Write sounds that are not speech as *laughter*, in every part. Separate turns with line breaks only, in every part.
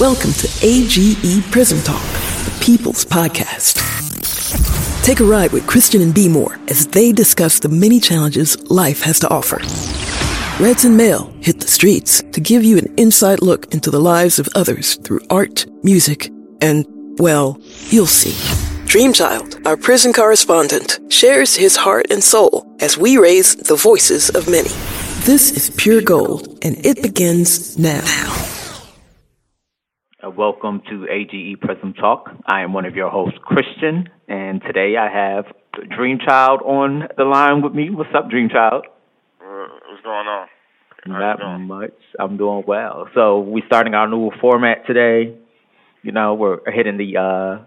Welcome to AGE Prism Talk, the People's Podcast. Take a ride with Christian and B More as they discuss the many challenges life has to offer. Reds and Mail hit the streets to give you an inside look into the lives of others through art, music, and, well, you'll see. Dreamchild, our prison correspondent, shares his heart and soul as we raise the voices of many. This is pure gold, and it begins now.
Welcome to AGE Prism Talk. I am one of your hosts, Christian, and today I have Dreamchild on the line with me. What's up, Dreamchild?
What's going on?
Not
doing?
much. I'm doing well. So we're starting our new format today. You know, we're hitting the uh,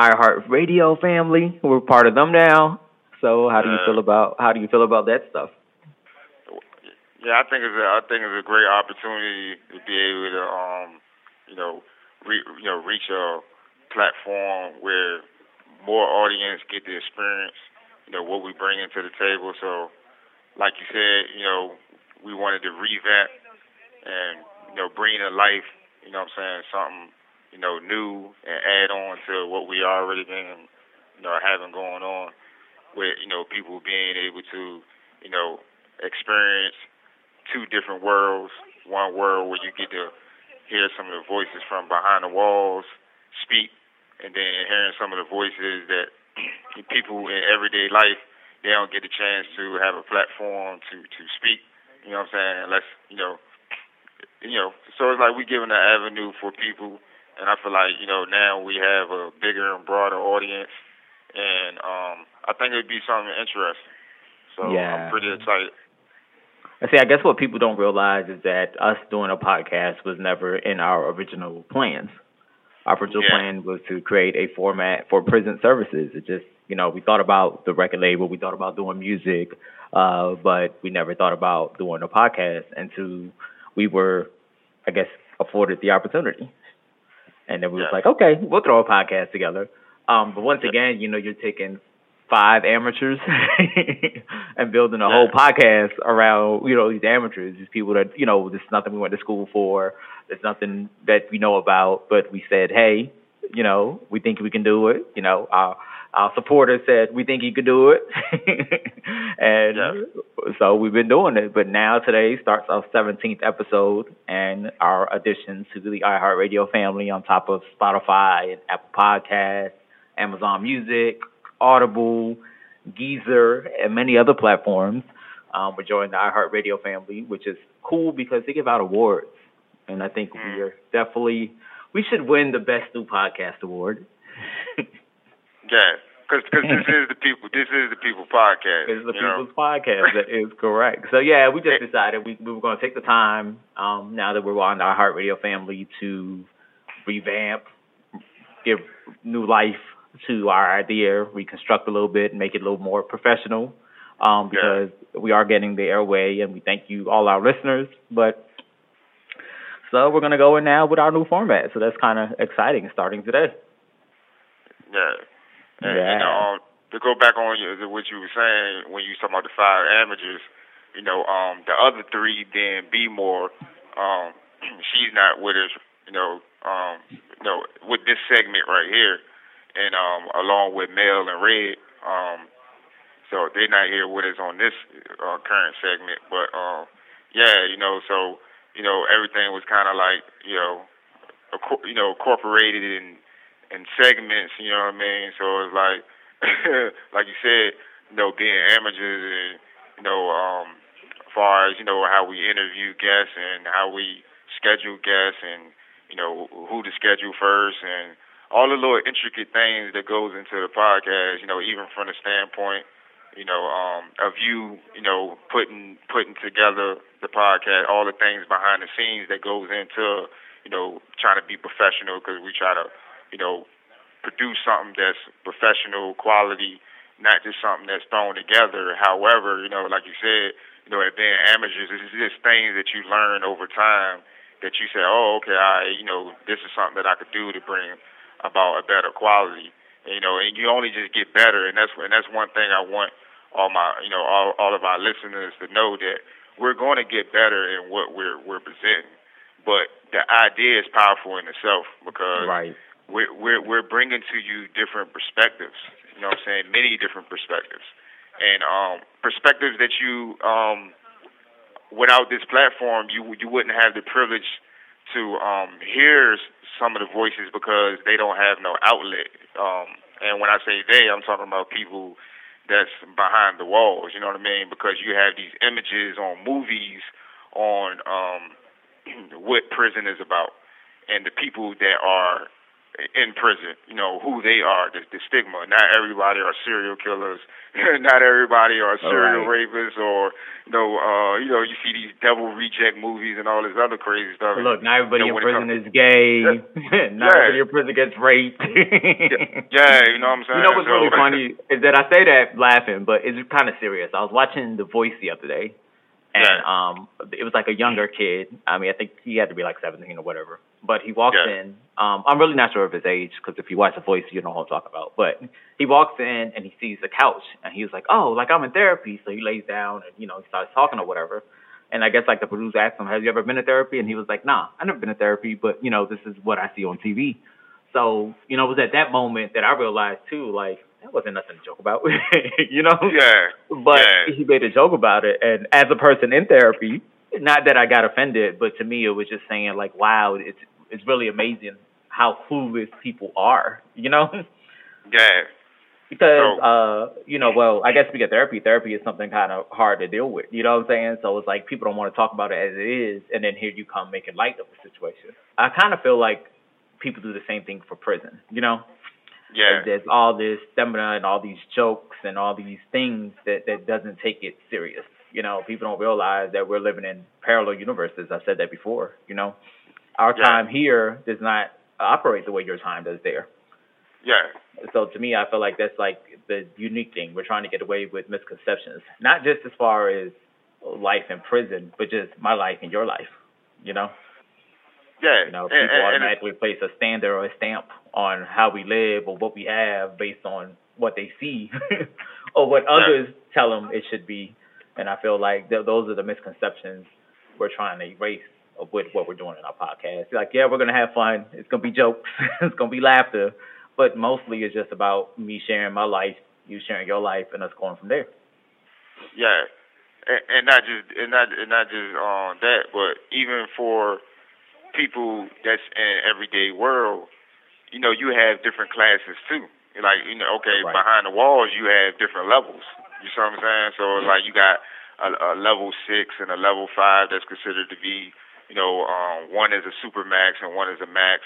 iHeart Radio family. We're part of them now. So how do you
Yeah.
feel about how do you feel about that stuff?
Yeah, I think it's a, I think it's a great opportunity to be able to um, you know, re, you know, reach a platform where more audience get to experience, you know, what we bring into the table. So, like you said, you know, we wanted to revamp and you know bring to life, you know, what I'm saying something, you know, new and add on to what we already been, you know, having going on with you know people being able to, you know, experience two different worlds. One world where you get to hear some of the voices from behind the walls speak, and then hearing some of the voices that *clears throat* people in everyday life they don't get a chance to have a platform to to speak. You know what I'm saying? Unless you know, you know. So it's like we're giving an avenue for people, and I feel like you know now we have a bigger and broader audience, and um, I think it'd be something interesting. So
Yeah.
I'm pretty excited.
I see. I guess what people don't realize is that us doing a podcast was never in our original plans. Our original
Yeah.
plan was to create a format for prison services. It just, you know, we thought about the record label, we thought about doing music, uh, but we never thought about doing a podcast until we were, I guess, afforded the opportunity. And then we was like, okay, we'll throw a podcast together. Um, but once again, you know, you're taking five amateurs *laughs* and building a whole podcast around you know these amateurs, these people that you know there's nothing we went to school for, there's nothing that we know about, but we said, hey, you know, we think we can do it. You know, our our supporters said we think you could do it, *laughs* and
Yeah.
so we've been doing it. But now today starts our 17th episode and our addition to the iHeartRadio family on top of Spotify and Apple Podcasts, Amazon Music, Audible, Deezer, and many other platforms. Um, we're joining the iHeartRadio family, which is cool because they give out awards, and I think
Mm.
we are definitely we should win the best new podcast award. *laughs*
Yeah, because this is the people. This is the people podcast.
It's the
you know?
People's Podcast. That is correct. So yeah, we just decided we, we were going to take the time um, now that we're on iHeart Radio family to revamp, give new life to our idea, reconstruct a little bit, make it a little more professional. Um,
Yeah.
because we are getting the airway, and we thank you all our listeners. But so we're going to go in now with our new format. So that's kind of exciting, starting today.
Yeah. And,
Yeah.
and um, to go back on what you were saying when you was talking about the five amateurs, you know, um, the other three then B more, um, *clears throat* she's not with us, you know, um, you know, with this segment right here, and um, along with Mel and Red, um, so they're not here with us on this uh, current segment, but um, yeah, you know, so you know, everything was kind of like, you know, you know, incorporated in in segments, you know what I mean? So it's like, *laughs* like you said, you know, being amateurs and, you know, um, as far as, you know, how we interview guests and how we schedule guests and, you know, who to schedule first and all the little intricate things that goes into the podcast, you know, even from the standpoint, you know, um, of you, you know, putting putting together the podcast, all the things behind the scenes that goes into, you know, trying to be professional because we try to you know, produce something that's professional quality, not just something that's thrown together. However, you know, like you said, you know, at being amateurs, it's just things that you learn over time that you say, oh, okay, I, you know, this is something that I could do to bring about a better quality. And, you know, and you only just get better, and that's and that's one thing I want all my, you know, all all of our listeners to know that we're going to get better in what we're we're presenting. But the idea is powerful in itself because
right.
we're we're we're bringing to you different perspectives. You know what I'm saying? Many different perspectives, and um, perspectives that you um, without this platform you you wouldn't have the privilege to um, hear some of the voices because they don't have no outlet. Um, and when I say they, I'm talking about people that's behind the walls. You know what I mean? Because you have these images on movies on um, *clears throat* what prison is about, and the people that are in prison, you know, who they are, the, the stigma. Not everybody are serial killers. *laughs* Not everybody are serial right. rapists or, you know, uh, you know, you see these devil reject movies and all this other crazy stuff.
Look, not everybody you know, in prison is gay. *laughs* not yeah. everybody in prison gets raped. *laughs*
yeah. yeah, you know what I'm saying?
You know what's so, really funny is that I say that laughing, but it's kind of serious. I was watching The Voice the other day, and yeah. um, it was like a younger kid. I mean, I think he had to be like 17 or whatever. But he walks yeah. in. Um, I'm really not sure of his age because if you watch the voice, you know what I'm talking about. But he walks in and he sees the couch and he's like, "Oh, like I'm in therapy." So he lays down and you know he starts talking or whatever. And I guess like the producer asked him, "Have you ever been to therapy?" And he was like, "Nah, I've never been to therapy, but you know this is what I see on TV." So you know it was at that moment that I realized too, like that wasn't nothing to joke about, *laughs* you know?
Yeah.
But
yeah.
he made a joke about it. And as a person in therapy, not that I got offended, but to me it was just saying like, wow, it's it's really amazing how clueless people are, you know?
Yeah.
Because so, uh, you know, well, I guess we get therapy. Therapy is something kind of hard to deal with. You know what I'm saying? So it's like people don't want to talk about it as it is, and then here you come making light of the situation. I kind of feel like people do the same thing for prison. You know?
Yeah.
There's all this stamina and all these jokes and all these things that that doesn't take it serious. You know, people don't realize that we're living in parallel universes. I've said that before. You know, our
yeah.
time here does not operate the way your time does there.
Yeah.
So to me, I feel like that's like the unique thing. We're trying to get away with misconceptions, not just as far as life in prison, but just my life and your life. You know.
Yeah.
You know, people
and, and,
automatically place a standard or a stamp on how we live or what we have based on what they see *laughs* or what others yeah. tell them it should be. And I feel like th- those are the misconceptions we're trying to erase with what we're doing in our podcast. Like, yeah, we're gonna have fun. It's gonna be jokes. *laughs* it's gonna be laughter, but mostly it's just about me sharing my life, you sharing your life, and us going from there.
Yeah, and, and not just and not and not just on that, but even for people that's in everyday world, you know, you have different classes too. Like, you know, okay,
right.
behind the walls you have different levels. You see what I'm saying? So mm-hmm. like you got a, a level six and a level five that's considered to be, you know, um, one is a super max and one is a max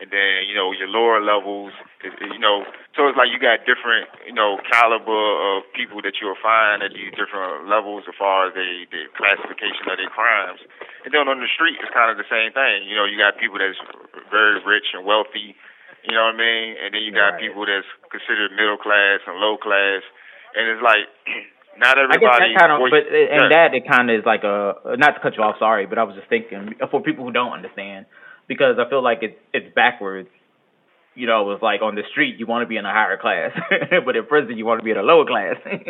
and then you know your lower levels, you know, so it's like you got different, you know, caliber of people that you'll find at these different levels as far as the the classification of their crimes. And then on the street, it's kind of the same thing. You know, you got people that's very rich and wealthy, you know what I mean, and then you got
right.
people that's considered middle class and low class, and it's like. *clears throat* Not everybody.
I guess that kind of, but and that it kind of is like a not to cut you off. Sorry, but I was just thinking for people who don't understand because I feel like it's it's backwards. You know, was like on the street you want to be in a higher class, *laughs* but in prison you want to be in a lower class. *laughs*
yeah.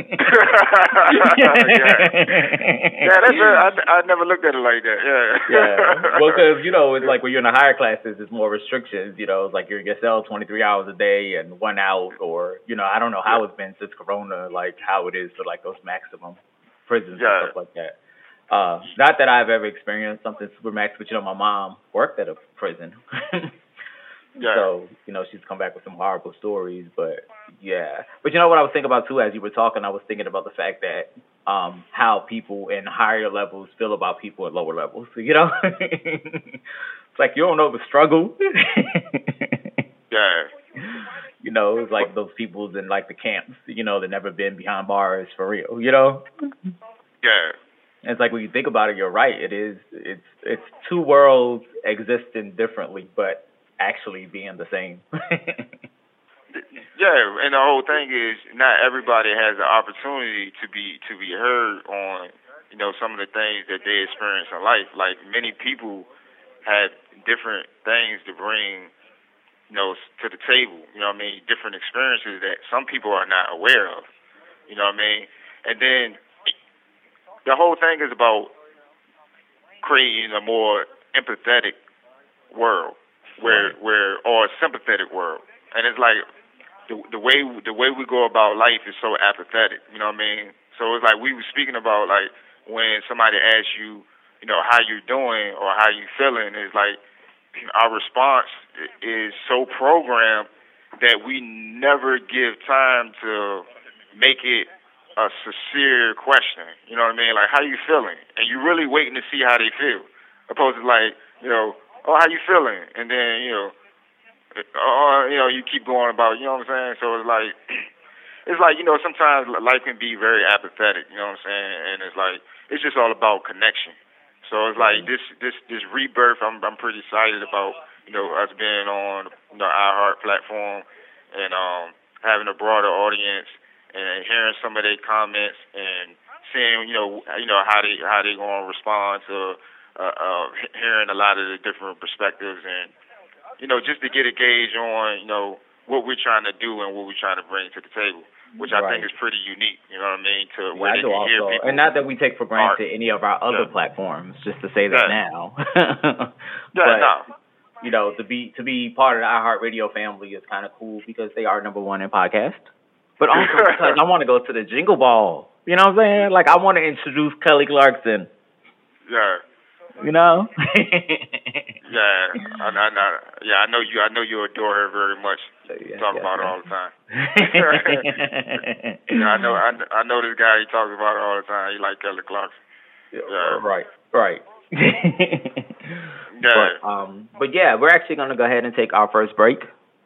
yeah, that's a, I, I never looked at it like that. Yeah. *laughs*
yeah. Well, because you know, it's like when you're in the higher classes, there's more restrictions. You know, it's like you're in your cell 23 hours a day and one out, or you know, I don't know how it's been since Corona, like how it is for like those maximum prisons
yeah.
and stuff like that. Uh, not that I've ever experienced something super max, but you know, my mom worked at a prison.
Yeah.
So, you know, she's come back with some horrible stories, but yeah. But you know what I was thinking about too as you were talking, I was thinking about the fact that um how people in higher levels feel about people at lower levels. You know? *laughs* it's like you don't know the struggle. *laughs*
yeah.
You know, it's like those people's in like the camps, you know, that never been behind bars for real, you know?
Yeah.
And it's like when you think about it, you're right. It is. It's it's two worlds existing differently, but actually being the same.
yeah, and the whole thing is not everybody has the opportunity to be to be heard on you know some of the things that they experience in life. Like many people have different things to bring you know to the table. You know what I mean? Different experiences that some people are not aware of. You know what I mean? And then the whole thing is about creating a more empathetic world, where where or a sympathetic world, and it's like the the way the way we go about life is so apathetic. You know what I mean? So it's like we were speaking about like when somebody asks you, you know, how you doing or how you feeling, is like our response is so programmed that we never give time to make it a sincere question. You know what I mean? Like, how you feeling? And you're really waiting to see how they feel, opposed to like, you know, oh, how you feeling? And then you know, oh, you know, you keep going about. You know what I'm saying? So it's like, *clears throat* it's like you know, sometimes life can be very apathetic. You know what I'm saying? And it's like it's just all about connection. So it's like this this this rebirth. I'm I'm pretty excited about you know us being on the iHeart platform and um having a broader audience and hearing some of their comments and seeing you know you know how they how they gonna respond to uh, uh, hearing a lot of the different perspectives and you know just to get a gauge on you know what we're trying to do and what we're trying to bring to the table, which I think is pretty unique. You know what I mean? To
Yeah,
where
I
they can hear people.
and not that we take for granted
art.
any of our other
Yeah.
platforms. Just to say that
Yeah.
now. *laughs*
yeah,
but
no,
you know, to be to be part of the iHeartRadio family is kind of cool because they are number one in podcast. But *laughs* also because I want to go to the Jingle Ball. You know what I'm saying? Like I want to introduce Kelly Clarkson.
yeah.
You know? *laughs*
Yeah, I, I, I, yeah, I know you. I know you adore her very much.
Yeah,
Talk
yeah,
about her all the time. *laughs* Yeah, I know. I, I know this guy. He talks about her all the time. He like Kelly Clarkson. Yeah.
Right, right. *laughs*
Yeah.
But um, but yeah, we're actually gonna go ahead and take our first break.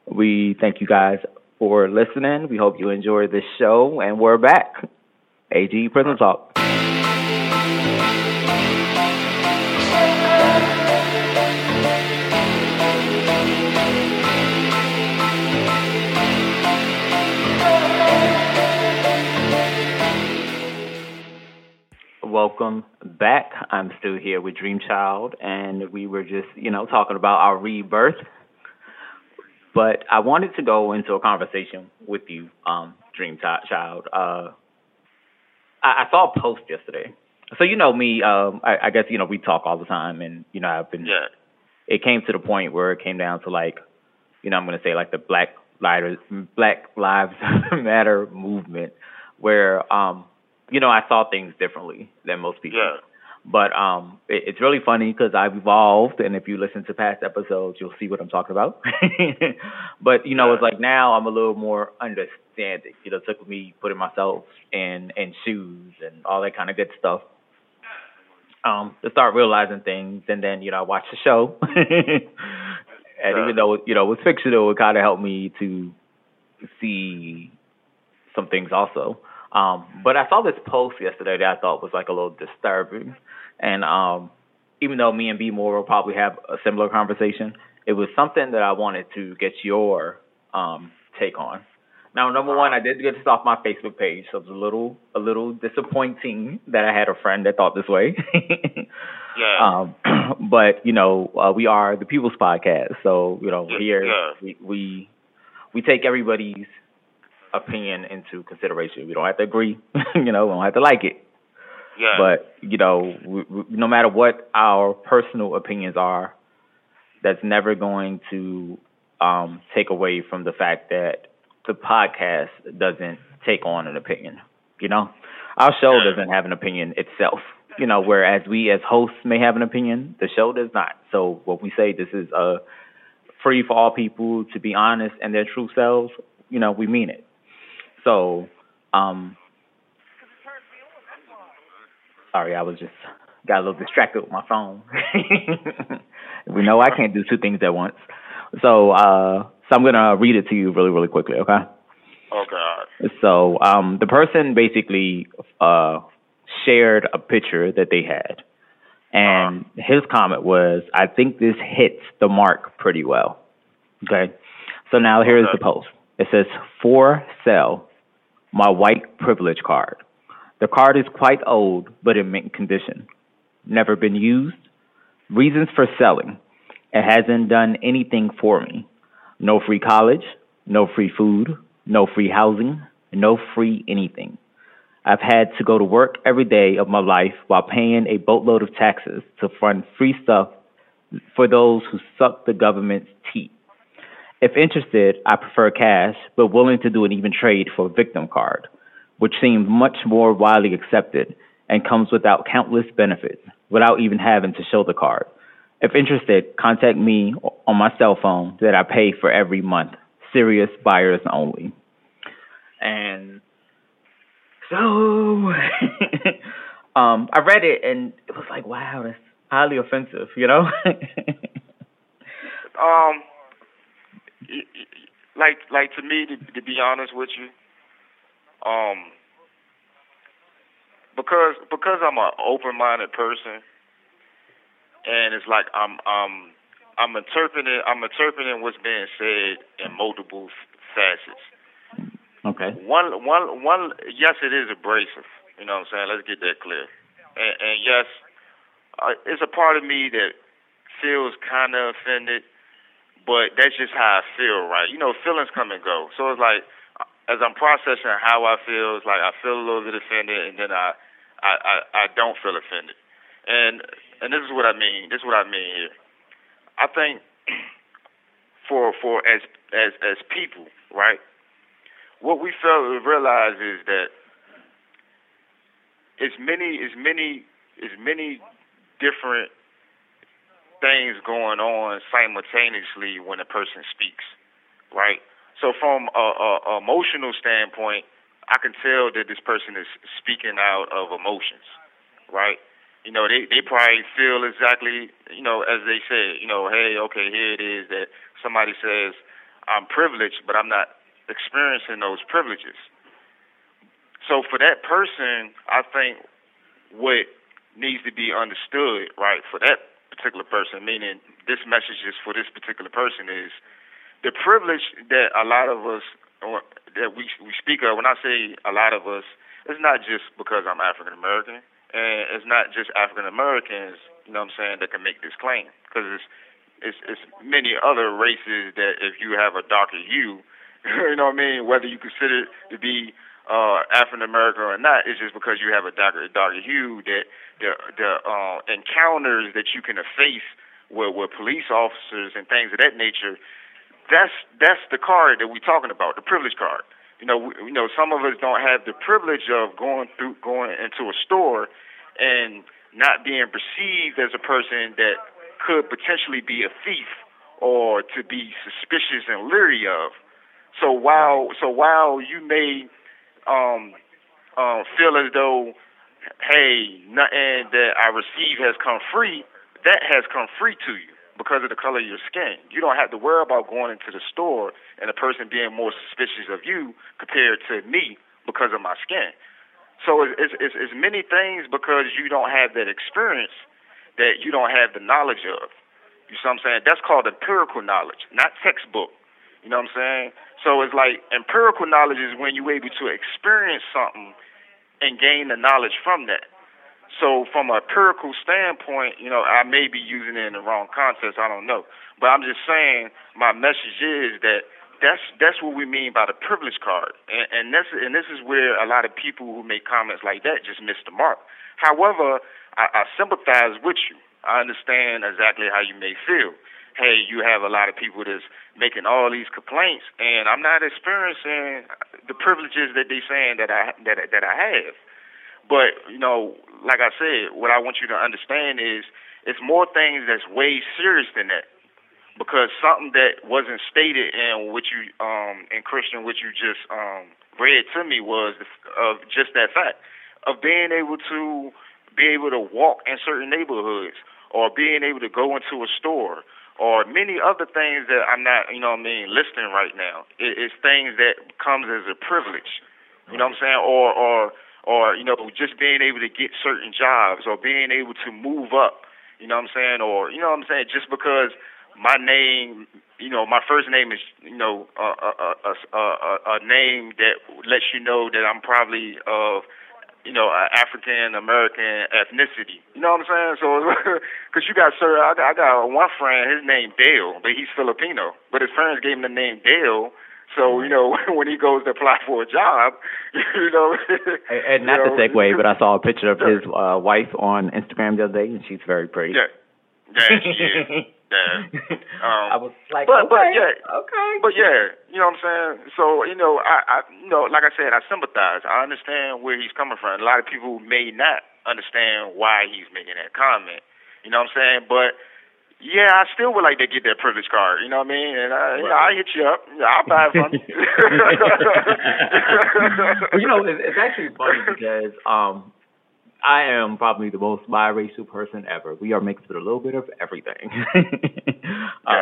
We thank you guys for listening. We hope you enjoyed this show, and we're back. AG Prison Talk. Welcome back. I'm still here with Dream Child, and we were just, you know, talking about our rebirth. But I wanted to go into a conversation with you, um, Dream Chi- Child. Uh, I, I saw a post yesterday. So you know me. Um, I, I guess you know we talk all the time, and you know I've been.
Yeah.
It came to the point where it came down to like, you know, I'm going to say like the Black Lives Black Lives *laughs* Matter movement, where um, you know, I saw things differently than most people.
Yeah.
But um, it, it's really funny because I've evolved, and if you listen to past episodes, you'll see what I'm talking about. *laughs* but you know, it's like now I'm a little more understanding. You know, it took me putting myself in in shoes and all that kind of good stuff. Um, to start realizing things, and then you know, I watched the show, *laughs* and
Yeah.
even though you know it was fictional, it kind of helped me to see some things also. Um, but I saw this post yesterday that I thought was like a little disturbing, and um, even though me and B Moore will probably have a similar conversation, it was something that I wanted to get your um, take on. Now, number one, I did get this off my Facebook page, so it was a little a little disappointing that I had a friend that thought this way.
Yeah. *laughs*
um, *clears throat* but you know, uh, we are the People's Podcast, so you know, here
yeah.
we, we we take everybody's opinion into consideration. We don't have to agree, *laughs* you know, we don't have to like it,
yeah.
but you know, we, we, no matter what our personal opinions are, that's never going to um, take away from the fact that the podcast doesn't take on an opinion. You know, our show
Yeah.
doesn't have an opinion itself. You know, whereas we as hosts may have an opinion, the show does not. So what we say, this is uh, free for all people to be honest and their true selves. You know, we mean it. So, um, sorry, I was just got a little distracted with my phone. *laughs* we know I can't do two things at once. So, uh, so I'm gonna read it to you really, really quickly, okay?
okay.
So, um, the person basically uh shared a picture that they had, and his comment was, "I think this hits the mark pretty well." Okay. So now here's
Okay.
the post. It says, "For sale, my white privilege card. The card is quite old, but in mint condition. Never been used. Reasons for selling. It hasn't done anything for me. No free college, no free food, no free housing, no free anything. I've had to go to work every day of my life while paying a boatload of taxes to fund free stuff for those who suck the government's teeth. If interested, I prefer cash, but willing to do an even trade for a victim card, which seems much more widely accepted and comes without countless benefits, without even having to show the card. If interested, contact me on my cell phone that I pay for every month. Serious buyers only. And so *laughs* um, I read it and it was like, wow, that's highly offensive, you know? *laughs*
um like like to me to, to be honest with you, um, because because I'm an open-minded person, and it's like I'm I'm I'm interpreting I'm interpreting what's being said in multiple facets.
Okay.
One one one yes, it is abrasive. You know what I'm saying? Let's get that clear. And, and yes, uh, it's a part of me that feels kind of offended but that's just how I feel, right? You know, feelings come and go. So it's like as I'm processing how I feel, it's like I feel a little bit offended, and then I, I, I, I don't feel offended. And and this is what I mean. This is what I mean here. I think *clears throat* for for as as as people, right? What we fail to realize is that as many as many as many different things going on simultaneously when a person speaks, right? So from a, a, a emotional standpoint, I can tell that this person is speaking out of emotions, right? You know, they they probably feel exactly, you know, as they say, you know, hey, okay, here it is that somebody says I'm privileged, but I'm not experiencing those privileges. So for that person, I think what needs to be understood, right, for that particular person, meaning this message is for this particular person, is the privilege that a lot of us or that we we speak of. When I say a lot of us, it's not just because I'm African American, and it's not just African Americans. You know what I'm saying that can make this claim because it's it's it's many other races that if you have a darker hue, *laughs* you know what I mean. Whether you consider to be uh, African American or not, it's just because you have a darker darker hue that the the uh, encounters that you can face with with police officers and things of that nature. That's that's the card that we're talking about, the privilege card. You know, we, you know, some of us don't have the privilege of going through going into a store and not being perceived as a person that could potentially be a thief or to be suspicious and leery of. So while so while you may um, um, feel as though, hey, nothing that I receive has come free, that has come free to you because of the color of your skin. You don't have to worry about going into the store and a person being more suspicious of you compared to me because of my skin. So it's, it's, it's many things because you don't have that experience that you don't have the knowledge of. You see what I'm saying? That's called empirical knowledge, not textbook. You know what I'm saying? So it's like empirical knowledge is when you're able to experience something and gain the knowledge from that. So from an empirical standpoint, you know, I may be using it in the wrong context. I don't know, but I'm just saying my message is that that's that's what we mean by the privilege card, and, and this and this is where a lot of people who make comments like that just miss the mark. However, I, I sympathize with you. I understand exactly how you may feel hey, you have a lot of people that's making all these complaints, and I'm not experiencing the privileges that they're saying that I that that I have. But you know, like I said, what I want you to understand is it's more things that's way serious than that. Because something that wasn't stated in what you um in Christian, what you just um read to me was of just that fact of being able to be able to walk in certain neighborhoods or being able to go into a store or many other things that I'm not, you know what I mean, listening right now. It, it's things that comes as a privilege. You know what I'm saying? Or or or you know, just being able to get certain jobs or being able to move up. You know what I'm saying? Or you know what I'm saying? Just because my name, you know, my first name is, you know, a a a, a, a name that lets you know that I'm probably of you know, uh, African American ethnicity. You know what I'm saying? So, *laughs* because you got sir, I got, I got one friend. His name Dale, but he's Filipino. But his parents gave him the name Dale. So you know, *laughs* when he goes to apply for a job, *laughs* you know.
and, and not
you
know, to segue, but I saw a picture of his uh, wife on Instagram the other day, and she's very pretty.
Yeah. Yeah, she is. Yeah. *laughs* Um,
I was like,
but
okay,
but yeah,
okay.
But yeah, you know what I'm saying. So you know, I, I you know, like I said, I sympathize. I understand where he's coming from. A lot of people may not understand why he's making that comment. You know what I'm saying? But yeah, I still would like to get that privilege card. You know what I mean? And I, you know, I hit you up. I'll buy it from you.
well, you know, it's, it's actually funny *laughs* because um, I am probably the most biracial person ever. We are mixed with a little bit of everything. *laughs* uh,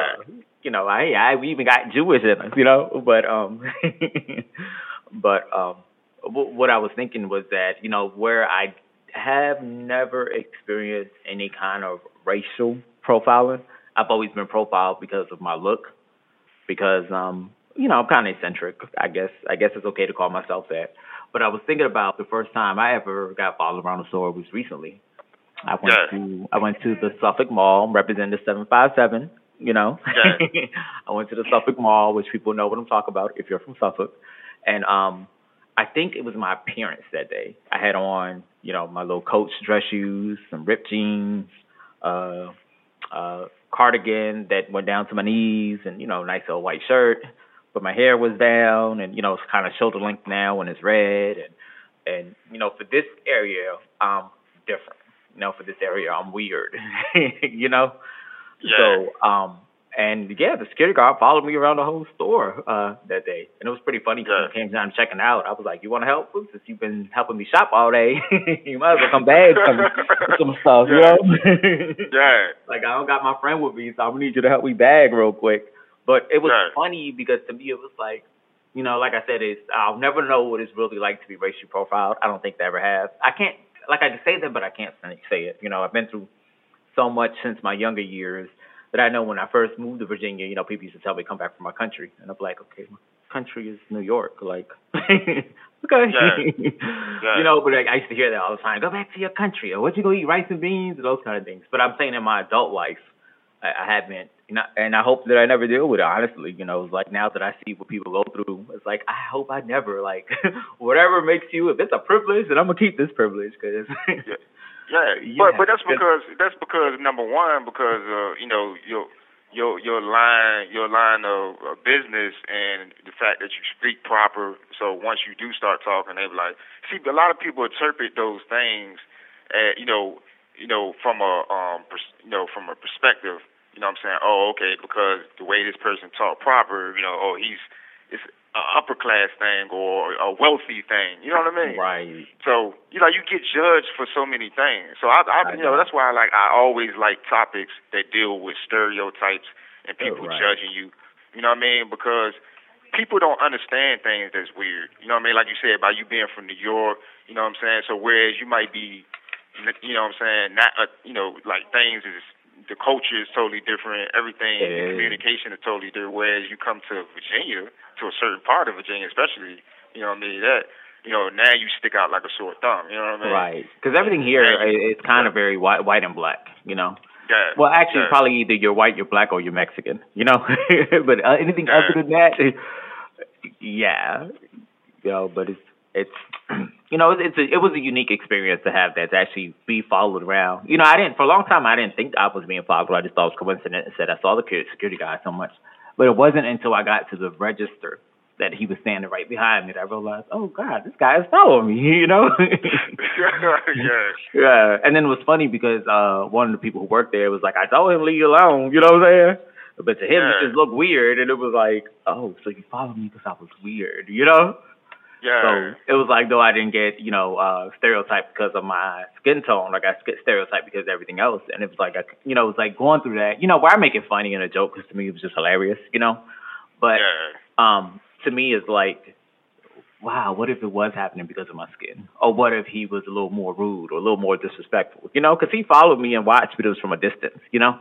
you know, I, I we even got Jewish in us, you know, but um, *laughs* but um, w- what I was thinking was that you know where I have never experienced any kind of racial profiling. I've always been profiled because of my look, because um, you know, I'm kind of eccentric. I guess I guess it's okay to call myself that. But I was thinking about the first time I ever got followed around the store was recently. I went
Yeah.
to I went to the Suffolk Mall, representing the seven five seven. You know,
Yeah. *laughs*
I went to the Suffolk Mall, which people know what I'm talking about if you're from Suffolk, and um, I think it was my appearance that day. I had on, you know, my little Coach dress shoes, some ripped jeans, uh, uh, cardigan that went down to my knees, and you know, nice little white shirt. But my hair was down, and you know, it's kind of shoulder length now, and it's red, and and you know, for this area, I'm different. You know, for this area, I'm weird. *laughs* you know,
Yeah.
so um, and yeah, the security guard followed me around the whole store uh that day, and it was pretty funny. 'cause
Yeah.
When it came down checking out, I was like, "You want to help? Since you've been helping me shop all day, *laughs* you might as well come bag some some stuff, you *laughs*
Yeah.
know."
yeah.
like I don't got my friend with me, so I'm gonna need you to help me bag real quick. But it was
Right.
funny because to me it was like, you know, like I said, it's I'll never know what it's really like to be racially profiled. I don't think they ever have. I can't like I can say that, but I can't say it. You know, I've been through so much since my younger years that I know when I first moved to Virginia, you know, people used to tell me come back from my country, and I'm like, okay, my country is New York, like, *laughs* okay, you know. But like, I used to hear that all the time. Go back to your country, or what you go eat rice and beans, and those kind of things. But I'm saying in my adult life, I, I haven't, you know, and I hope that I never deal with it. Honestly, you know, it's like now that I see what people go through, it's like I hope I never like *laughs* whatever makes you. If it's a privilege, then I'm gonna keep this privilege because. *laughs*
Yeah,
Yeah.
but but that's because that's because number one because uh, you know your your your line your line of uh, business and the fact that you speak proper. So once you do start talking, they be like, see, a lot of people interpret those things, uh, you know, you know, from a um, pers- you know, from a perspective. You know what I'm saying? Oh, okay, because the way this person talk proper, you know, oh, he's it's an upper class thing or a wealthy thing. You know what I mean?
Right.
So you know, you get judged for so many things. So I, I,
I
you know,
know.
that's why I like I always like topics that deal with stereotypes and
Oh,
people
right.
judging you. You know what I mean? Because people don't understand things that's weird. You know what I mean? Like you said about you being from New York. You know what I'm saying? So whereas you might be, you know what I'm saying, not, uh, you know, like things is the culture is totally different. Everything, the communication is totally different. Whereas you come to Virginia, to a certain part of Virginia, especially, you know what I mean? That you know, now you stick out like a sore thumb. You know what I mean?
Right. Because everything here is kind of very white, white and black. You know.
Yeah.
Well, actually,
yeah.
probably either you're white, you're black, or you're Mexican. You know. *laughs* but uh, anything
Yeah.
other than that, *laughs* yeah. You know, but it's it's *clears throat* you know it's, a, it was a unique experience to have that to actually be followed around. You know, I didn't for a long time. I didn't think I was being followed. I just thought it was coincidence. and Said I saw the security security guy so much, but it wasn't until I got to the register that he was standing right behind me that I realized, oh God, this guy is following me. *laughs* You know. *laughs*
yeah.
Yeah, and then it was funny because uh one of the people who worked there was like, I told him leave you alone, you know what I'm saying? But to him,
Yeah.
it just looked weird, and it was like, oh, so you followed me because I was weird, you know?
Yeah.
So it was like though I didn't get you know uh stereotyped because of my skin tone, like I get stereotyped because of everything else, and it was like I, you know, it was like going through that, you know, where I make it funny and a joke because to me it was just hilarious, you know. But
yeah.
um to me is like wow what if it was happening because of my skin or what if he was a little more rude or a little more disrespectful you know because he followed me and watched but it was from a distance you know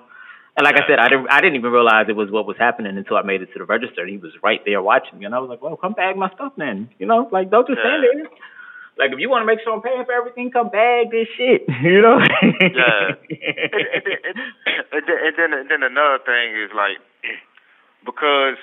and like i said i didn't i didn't even realize it was what was happening until i made it to the register. And he was right there watching me. And i was like well come bag my stuff then. You know like don't just stand there. Like if you want to make sure i'm paying for everything come bag this shit. *laughs* You know?
Yeah. *laughs* and, and, and, and then and then another thing is like because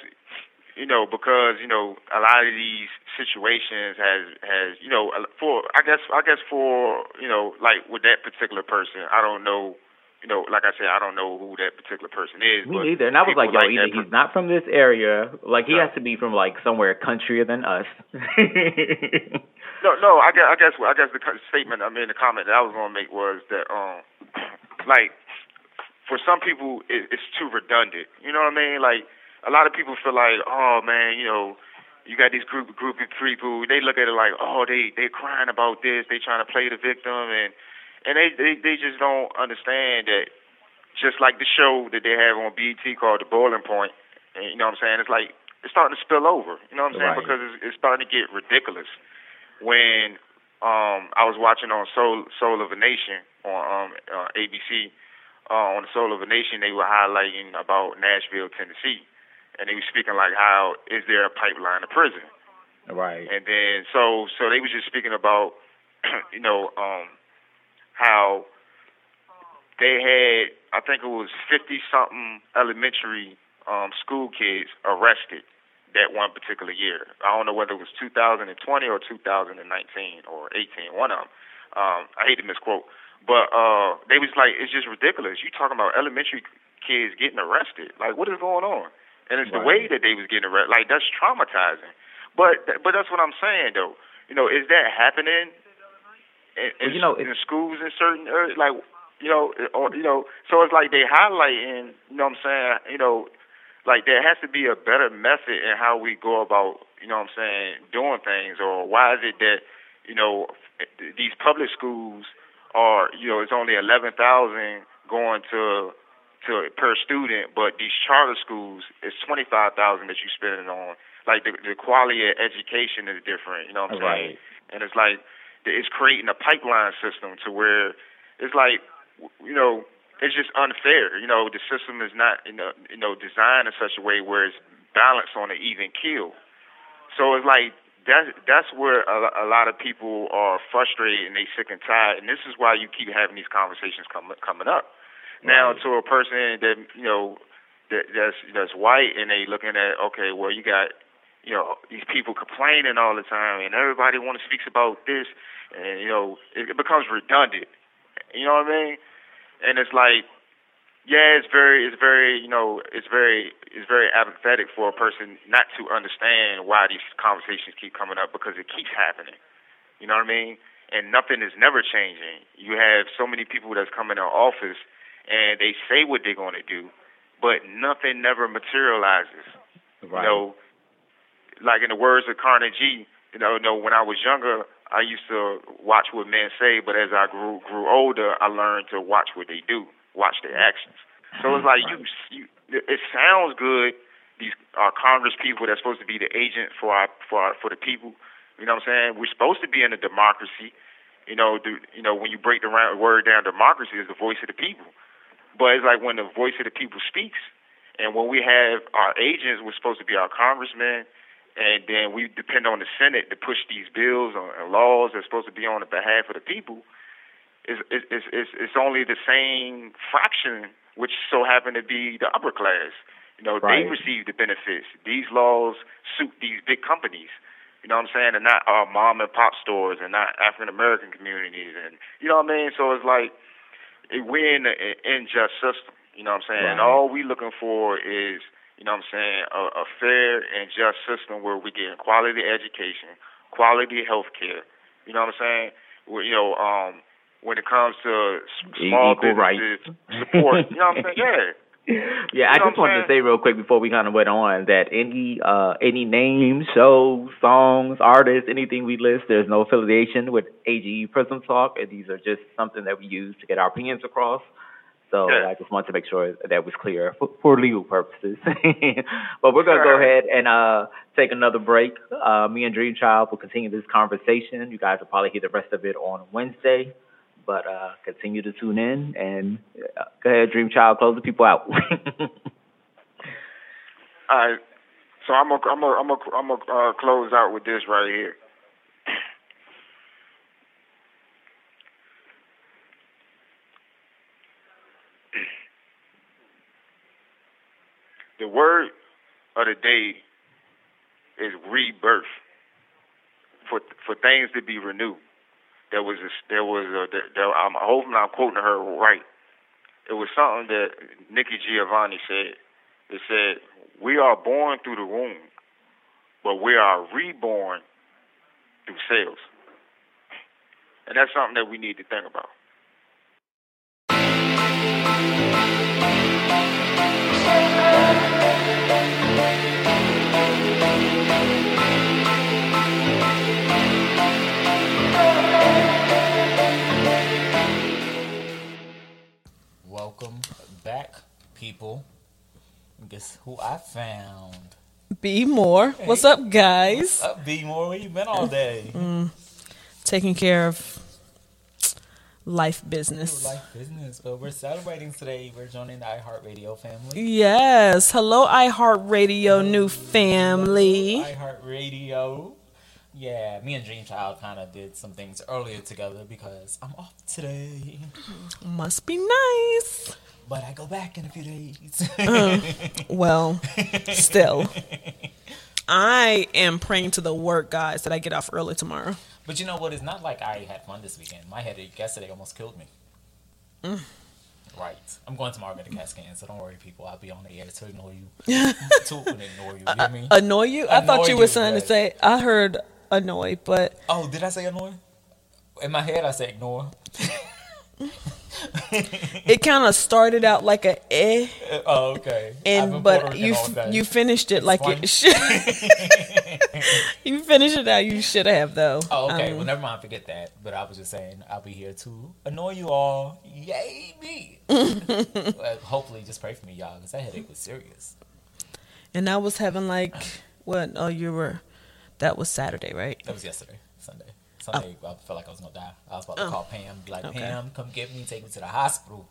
you know because you know a lot of these situations has has you know for I guess I guess for you know like with that particular person I don't know you know, like I said, I don't know who that particular person is.
Me
but
neither. And I was like, yo,
like
either he's not from this area, like he
Yeah.
has to be from like somewhere countryer than us. *laughs*
No, no. I guess I guess I guess the statement I mean the comment that I was going to make was that um *clears throat* like for some people it, it's too redundant. You know what I mean? Like a lot of people feel like oh man, you know. You got these group group of people. They look at it like, oh, they they crying about this. They trying to play the victim, and and they they they just don't understand that. Just like the show that they have on BET called The Boiling Point, and you know what I'm saying? It's like it's starting to spill over. You know what I'm saying?
Right.
Because it's, it's starting to get ridiculous when um I was watching on Soul Soul of a Nation on um uh, ABC uh, on the Soul of a Nation they were highlighting about Nashville, Tennessee, and they were speaking like how is there a pipeline to prison,
right.
and then so so they was just speaking about *clears throat* you know um how they had I think it was fifty something elementary um school kids arrested that one particular year. I don't know whether it was 2020 or 2019 or 18, one of them. Um, I hate to misquote, but uh, they was like, it's just ridiculous. You talking about elementary kids getting arrested? Like, what is going on? And it's the way that they was getting arrested. Like, that's traumatizing. But but that's what I'm saying though. You know, is that happening? In, in,
Well, you know,
in schools in certain areas, like you know, or you know, so it's like they highlighting. You know what I'm saying? You know, like there has to be a better method in how we go about, you know what I'm saying, doing things or why is it that, you know, these public schools are, you know, it's only 11,000 going to to per student, but these charter schools it's 25,000 that you're spending on. Like the the quality of education is different, you know what I'm saying? And it's like it's creating a pipeline system to where it's like you know it's just unfair. You know, the system is not you know you know designed in such a way where it's balanced on an even keel. So it's like that's that's where a, a lot of people are frustrated and they sick and tired, and this is why you keep having these conversations coming coming up. Now to a person that you know that that's that's white and they looking at okay, well you got you know these people complaining all the time and everybody want to speaks about this and you know it, it becomes redundant. You know what I mean? And it's like yeah, it's very, it's very, you know, it's very, it's very apathetic for a person not to understand why these conversations keep coming up because it keeps happening. You know what I mean? And nothing is never changing. You have so many people that's coming in office and they say what they're going to do, but nothing never materializes.
Right.
You know, like in the words of Carnegie, you know, know when I was younger, I used to watch what men say, but as I grew grew older, I learned to watch what they do, watch their actions. So it's like you, you it sounds good. These are Congress people that's supposed to be the agent for our for our, for the people. You know what I'm saying? We're supposed to be in a democracy. You know, do, you know when you break the word down, democracy is the voice of the people. But it's like when the voice of the people speaks, and when we have our agents, we're supposed to be our congressmen, and then we depend on the Senate to push these bills and laws that's supposed to be on the behalf of the people. It's it's it's it's only the same fraction, which so happen to be the upper class. You know,
Right.
they receive the benefits. These laws suit these big companies. You know what I'm saying? And not our mom and pop stores and not African American communities and you know what I mean? So it's like we're in an unjust system. You know what I'm saying? And all we looking for is, you know what I'm saying, a, a fair and just system where we get quality education, quality health care. You know what I'm saying? Where, you know, um, when it comes to small
equal
businesses support. you know what I'm saying? Yeah. *laughs*
Yeah, I
You know
just wanted to say real quick before we kind of went on that any uh any names, shows, songs, artists, anything we list, there's no affiliation with AGE Prism Talk, and these are just something that we use to get our opinions across. So. I just wanted to make sure that was clear for, for legal purposes. *laughs* but we're gonna go ahead and uh take another break. Uh, me and Dream Child will continue this conversation. You guys will probably hear the rest of it on Wednesday. But uh, continue to tune in and uh, go ahead, Dream Child, close the people out. *laughs*
All right. So I'm gonna I'm gonna I'm gonna I'm gonna uh, close out with this right here. The word of the day is rebirth. For for things to be renewed. There was a, there was a, there, I'm hoping I'm quoting her right. it was something that Nikki Giovanni said. It said, "We are born through the womb, but we are reborn through cells," and that's something that we need to think about.
Back, people. Guess who I found?
Be more. What's up, guys?
Up, B more. Where you been all day?
Mm, Taking care of life business.
Life business. But we're celebrating today. We're joining the iHeartRadio family.
Yes. Hello, iHeartRadio new family.
iHeartRadio. Yeah, me and Dream Child kind of did some things earlier together because I'm off today.
Must be nice.
But I go back in a few days. *laughs*
Well, still. I am praying to the work, guys, that I get off early tomorrow.
but you know what? It's not like I had fun this weekend. My headache yesterday almost killed me.
Mm.
Right. I'm going tomorrow to CAT scan, so don't worry, people. I'll be on the air to ignore you. *laughs* to ignore you. You hear me?
Annoy you? I thought you were trying to say, I heard annoy, but
Oh, did I say annoy? In my head, I said ignore. *laughs*
it kind of started out like a eh,
Oh, okay.
And but you
day.
you finished it like it should. *laughs* you finished it how you should have though.
Oh, okay.
Um,
well, never mind. Forget that. But I was just saying, I'll be here to annoy you all. Yay, me. *laughs* well, hopefully, just pray for me, y'all, because that headache was serious.
And I was having like what? Oh, you were. That was Saturday, right?
That was yesterday, Sunday. Sunday, I felt like I was gonna die. I was about to
Oh.
call Pam, be like,
Okay.
Pam, come get me, take me to the hospital,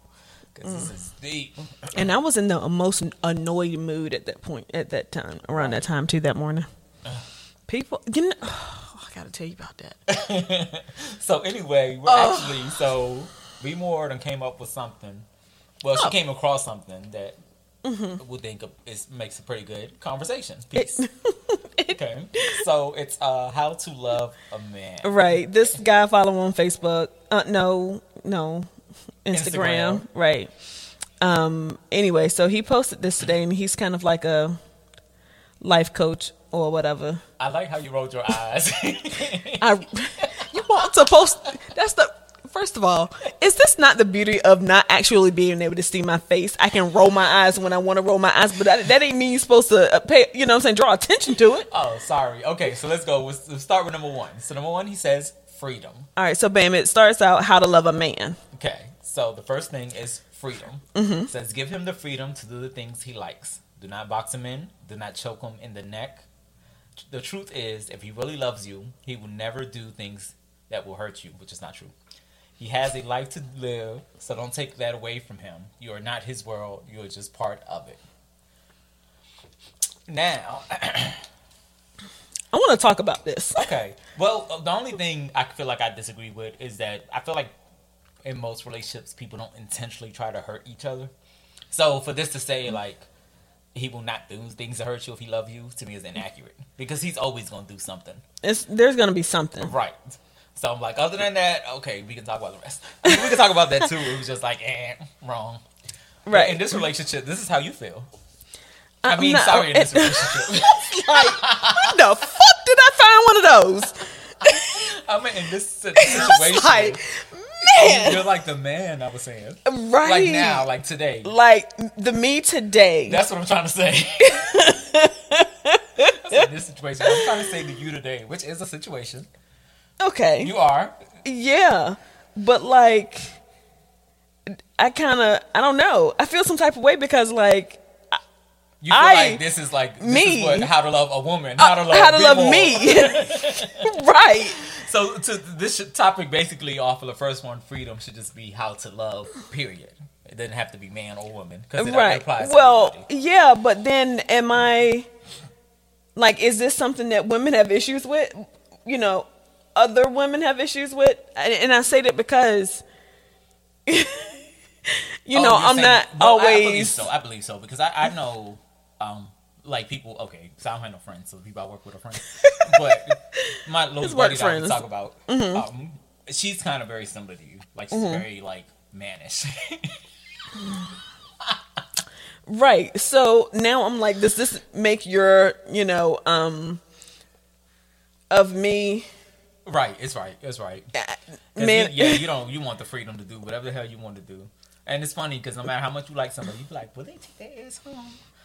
because
Mm.
this is deep. *laughs*
And I was in the most annoyed mood at that point, at that time, around that time too, that morning. *sighs* People, you know, *sighs* I gotta tell you about that. *laughs*
So anyway, we're
Oh.
actually so B More done came up with something. Well,
Oh.
she came across something that
Mm-hmm.
we think it makes a pretty good conversation piece. *laughs* okay, so it's uh how to love a man.
Right, this guy I follow on Facebook. Uh, no, no, Instagram.
Instagram.
Right. Um. Anyway, so he posted this today, and he's kind of like a life coach or whatever.
I like how you rolled your eyes. *laughs*
I you want to post that's the first of all, is this not the beauty of not actually being able to see my face? I can roll my eyes when I want to roll my eyes, but that, that ain't mean you're supposed to uh, pay, you know what I'm saying, draw attention to it.
oh, sorry. Okay, so let's go. Let's, let's start with number one. So number one, he says freedom.
All right, so bam, it starts out how to love a man.
Okay, so the first thing is freedom.
Mm-hmm.
It says give him the freedom to do the things he likes. Do not box him in. Do not choke him in the neck. The truth is, if he really loves you, he will never do things that will hurt you, which is not true. He has a life to live, so don't take that away from him. You are not his world. You are just part of it. Now,
I want to talk about this. *laughs*
Okay. Well, the only thing I feel like I disagree with is that I feel like in most relationships, people don't intentionally try to hurt each other. So for this to say like he will not do things to hurt you if he loves you, to me is inaccurate because he's always gonna do something.
It's there's gonna be something.
Right. So I'm like, other than that, okay, we can talk about the rest. I *laughs* mean, we can talk about that too. It was just like, eh, wrong. But
Right.
in this relationship, this is how you feel.
I'm
I mean,
not-
sorry, in this *laughs* relationship.
like, the fuck did I find one of those? *laughs*
I mean, in this si- situation,
Like, man,
you're like the man. I was saying.
right?
like now, like today.
like the me today.
That's what I'm trying to say. In this situation, I'm trying to say to you today, which is a situation.
Okay,
You are.
yeah, but like, I kind of, I don't know. I feel some type of way because like,
You feel
I-
like this is like this
me.
is what how to love a woman, uh, how to love,
how to love
more.
me, *laughs* *laughs* right?
So to this topic basically off of the first one, freedom should just be how to love. Period. It doesn't have to be man or woman because it
right.
applies. To
Well, yeah, but then am I like is this something that women have issues with? You know, other women have issues with, and and I say that because *laughs* you
Oh,
know I'm
saying-
not
well, I believe
always
so. I believe so because I, I know, um, like people. Okay, so I don't have no friends, so the people I work with are friends. *laughs* but my little buddy that I talk about, um, she's kind of very similar to you. Like she's
Mm-hmm.
very like mannish. *laughs*
Right. So now I'm like, does this make your, you know, um, of me,
Right, it's right, it's right.
man?
you, yeah, you don't. You want the freedom to do whatever the hell you want to do, and it's funny because no matter how much you like somebody, you be like, "Will they take their ass home?"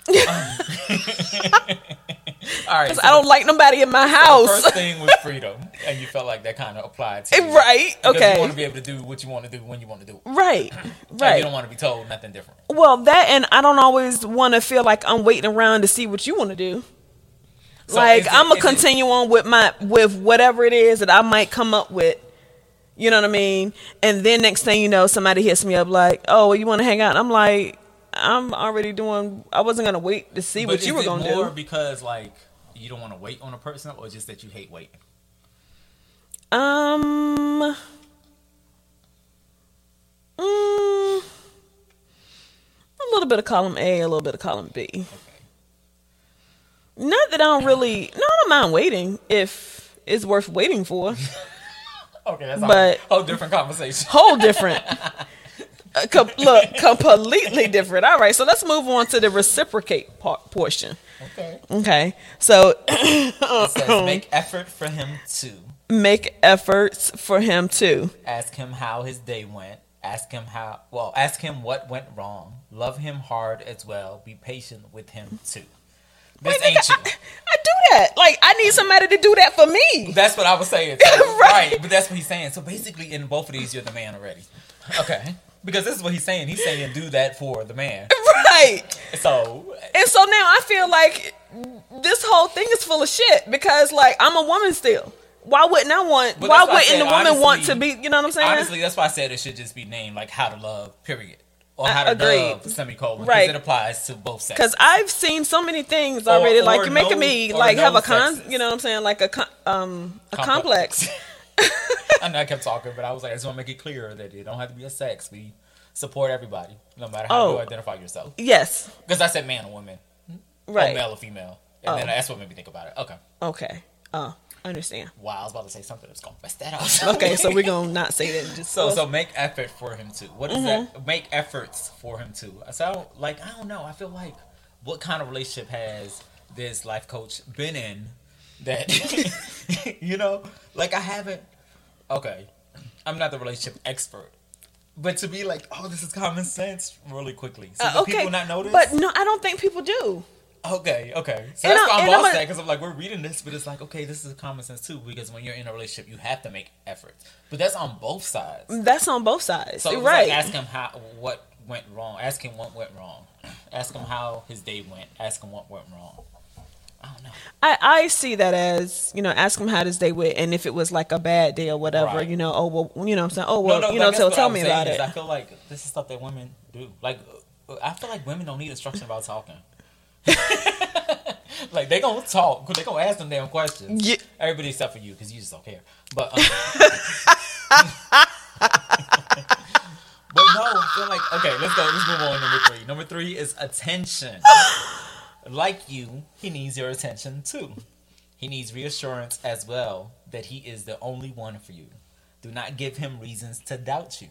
Um, *laughs* *laughs* All right, so
I don't like nobody in my
the
house.
first thing was freedom, and you felt like that kind of applied to *laughs* you.
right. Okay.
You want to be able to do what you want to do when you want to do it.
right.
And
Right.
you don't want to be told nothing different.
Well, that and I don't always want to feel like I'm waiting around to see what you want to do.
So
like
it-
I'm gonna
is it-
continue on with my with whatever it is that I might come up with. You know what I mean? And then next thing you know, somebody hits me up like, "Oh, you want to hang out?" I'm like, "I'm already doing. I wasn't gonna wait to see what you were gonna
more
do."
because like you don't want to wait on a person, or just that you hate waiting?
Um. mm, a little bit of column A, a little bit of column B. Not that I don't really. No, I don't mind waiting if it's worth waiting for.
Okay, that's
But-
a whole different conversation.
Whole different. Uh, com- *laughs* look, completely different. All right, so let's move on to the reciprocate part, portion.
Okay.
Okay, so
It says *clears throat* make effort for him to
make efforts for him too.
ask him how his day went. Ask him how well. Ask him what went wrong. Love him hard as well. Be patient with him too. This
Wait,
ain't
nigga,
you.
I, I do that. Like I need somebody to do that for me.
That's what I was saying. *laughs* So,
Right.
right. But that's what he's saying. So basically, in both of these, you're the man already. Okay. Because this is what he's saying. He's saying do that for the man. *laughs*
Right.
So
And so now I feel like this whole thing is full of shit because like I'm a woman still. Why wouldn't I want? Why
that's why I
wouldn't
said,
the woman want to be? You know what I'm saying?
honestly, that's why I said it should just be named like how to love. Period. Or how to
agreed.
love semicolon.
Right.
Because it applies to both sexes.
Because I've seen so many things already.
or
like you're making
no-
me like
no
have a con.
sexes.
You know what I'm saying? Like a con- um a
Complex.
complex. *laughs* *laughs*
I know I kept talking, but I was like, I just want to make it clear that it don't have to be a sex. We support everybody, no matter how
Oh.
you identify yourself.
yes.
Because I said man or woman, or
Right.
male or female, and then
Oh.
that's what made me think about it. Okay,
Okay. Oh, I understand.
wow, I was about to say something that's gonna mess that up. *laughs*
Okay, so we're gonna not say that. Just *laughs*
So so make effort for him too. What is
Mm-hmm.
that? Make efforts for him too. So like I don't know. I feel like what kind of relationship has this life coach been in that *laughs* you know? Like I haven't. Okay, I'm not the relationship expert, but to be like, oh, this is common sense, really quickly. So
Uh, okay,
people not notice?
but no, I don't think people do.
Okay, okay. So
And
that's
I-
why I'm
I'm
lost at because I'm like, we're reading this, but it's like, okay, this is common sense too. Because when you're in a relationship, you have to make efforts, but that's on both sides.
That's on both sides.
So
right.
like ask him how what went wrong. Ask him what went wrong. Ask him how his day went. Ask him what went wrong. I don't know.
I, I see that as you know, ask him how his day went, and if it was like a bad day or whatever,
Right.
you know, oh well, you know, what I'm saying, oh well, you know, tell tell me about it.
I feel like this is stuff that women do. Like I feel like women don't need instruction about talking. *laughs* like they gonna talk because they gonna ask them damn questions.
Yeah.
Everybody except for you because you just don't care. But um, *laughs* but no, feel like okay. Let's go. Let's move on. Number three. Number three is attention. like you, he needs your attention too. He needs reassurance as well that he is the only one for you. Do not give him reasons to doubt you.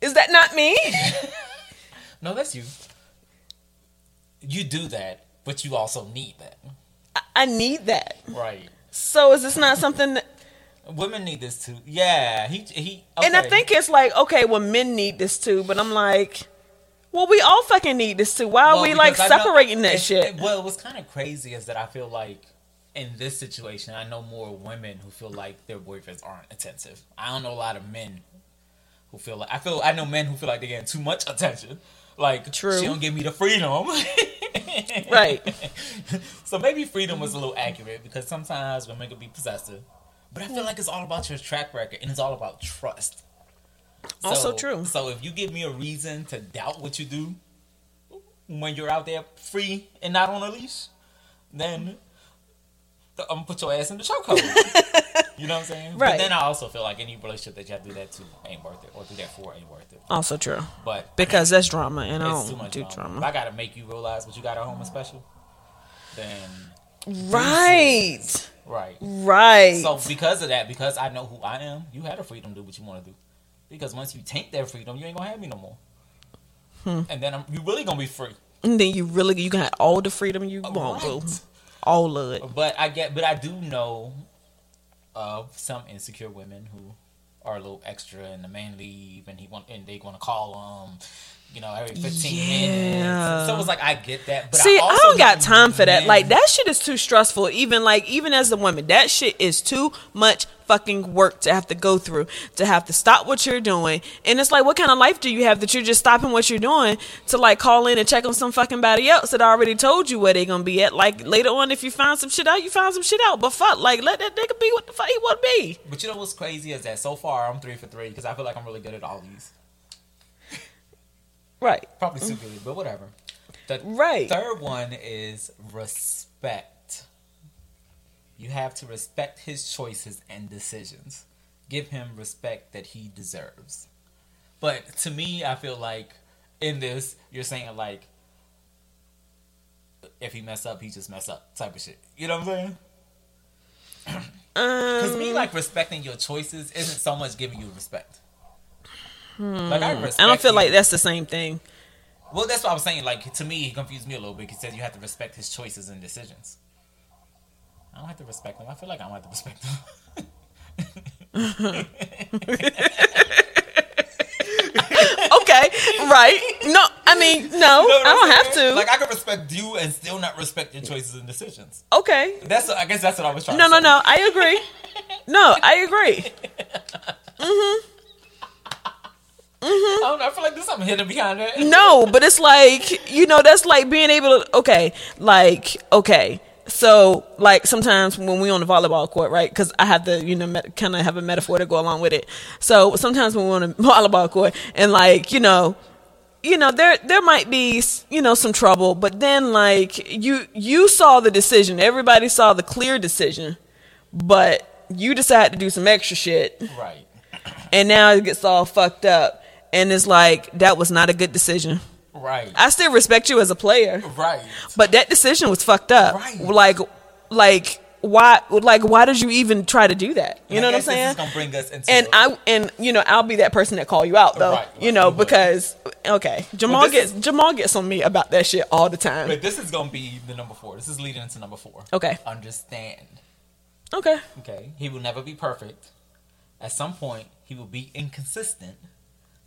Is that not me? *laughs*
No, that's you. You do that, but you also need that.
I need that.
Right.
So is this not something? That,
Women need this too. Yeah, he he. Okay.
And I think it's like, okay, well, men need this too, but I'm like, well, we all fucking need this too. Why are
Well,
we like
I know-
separating that
it-
shit?
it- well, what's kind of crazy is that I feel like in this situation, I know more women who feel like their boyfriends aren't attentive. I don't know a lot of men who feel like I feel I know men who feel like they're getting too much attention. Like
True.
she don't give me the freedom. *laughs*
Right.
so maybe freedom was a little accurate because sometimes women can be possessive. But I feel like it's all about your track record and it's all about trust.
Also true.
So if you give me a reason to doubt what you do when you're out there free and not on a leash, then I'm gonna put your ass in the chokehold. *laughs* you know what I'm saying?
Right.
But then I also feel like any relationship that you have to do that to ain't worth it, or do that for ain't worth it.
Also true.
But
Because that's drama, and I
it's too
don't
much
do
drama.
drama.
If I gotta make you realize what you got at home is special, then
Right.
right.
Right.
So because of that, because I know who I am, you had a freedom to do what you want to do. Because once you take that freedom, you ain't gonna have me no more. Hmm.
and then I'm, you really gonna be free.
And then you really you have all the freedom you uh, want, boo. All of it.
But I get, but I do know of some insecure women who are a little extra, and the man leave, and he want, and they want to call him, you know, every fifteen minutes.
Yeah.
So it's like I get that, but
See, I,
also
don't got time for that. Like that shit is too stressful. Even like even as a woman, that shit is too much fucking work to have to go through. To have to stop what you're doing, and it's like, what kind of life do you have that you're just stopping what you're doing to like call in and check on some fucking body else that already told you where they gonna be at? Like later on, if you find some shit out, you find some shit out. But fuck, like let that nigga be what the fuck he want to be.
But you know what's crazy is that so far I'm three for three because I feel like I'm really good at all these.
Right,
Probably good, but whatever. The
Right.
third one is respect. You have to respect his choices and decisions. Give him respect that he deserves. But to me, I feel like in this, you're saying like, if he mess up, he just mess up type of shit. You know what I'm saying? *clears throat* Because me, um, like respecting your choices isn't so much giving you respect. Like I hmm. respect.
I don't feel
you.
like that's the same thing.
Well, that's what I was saying. Like to me, he confused me a little bit. He says you have to respect his choices and decisions. I don't have to respect him. I feel like I don't have to respect him. *laughs*
Okay, right? No, I mean no,
You know
I don't have to.
Like I can respect you and still not respect your choices and decisions.
okay,
That's I guess that's what I was trying.
No,
to
no, no. I agree. No, I agree. *laughs* Mm-hmm. Mm-hmm.
I don't know. I feel like there's something hidden behind that.
No, but it's like you know that's like being able to. Okay, like okay. So like sometimes when we on the volleyball court, right? Because I have to, you know, met, kind of have a metaphor to go along with it. So sometimes when we're on a *laughs* volleyball court, and like you know, you know there there might be you know some trouble, but then like you you saw the decision, everybody saw the clear decision, but you decide to do some extra shit
Right.
and now it gets all fucked up and it's like that was not a good decision
Right.
i still respect you as a player
right.
but that decision was fucked up
Right.
like like why like why did you even try to do that you
And
know what i'm saying
gonna bring us into
and I and you know I'll be that person that call you out though,
Right,
you know, because okay, Jamal
this
gets
is-
Jamal gets on me about that shit all the time.
But this is gonna be the number four. This is leading into number four.
Okay.
Understand.
Okay,
Okay. He will never be perfect. At some point, he will be inconsistent.